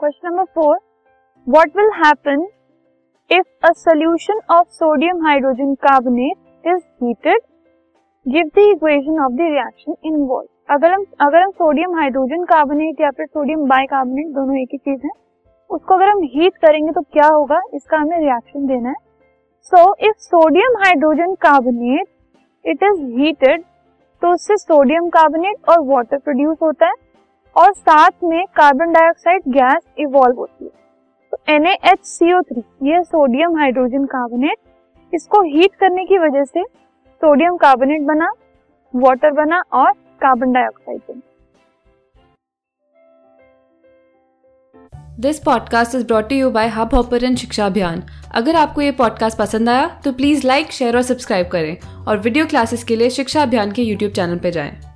Question number four what will happen if a solution of sodium hydrogen carbonate is heated give the equation of the reaction involve अगर हम अगर हम sodium hydrogen carbonate या फिर sodium bicarbonate दोनों एक ही चीज़ है, उसको अगर हम हीट करेंगे तो क्या होगा? इसका हमें रिएक्शन देना है। So if sodium hydrogen carbonate it is heated तो उससे सोडियम कार्बोनेट और वाटर प्रोड्यूस होता है। और साथ में कार्बन डाइऑक्साइड गैस इवॉल्व होती है। तो NaHCO3 ये सोडियम हाइड्रोजन कार्बोनेट इसको हीट करने की वजह से सोडियम कार्बोनेट बना वाटर बना और कार्बन डाइऑक्साइड बना। This podcast is brought you by Hubhopper Shiksha Abhiyan अगर आपको ये पॉडकास्ट पसंद आया तो प्लीज़ लाइक शेयर और सब्सक्राइब करें। और वीडियो क्लासेस के लिए शिक्षा अभियान के यूट्यूब चैनल पर जाएँ।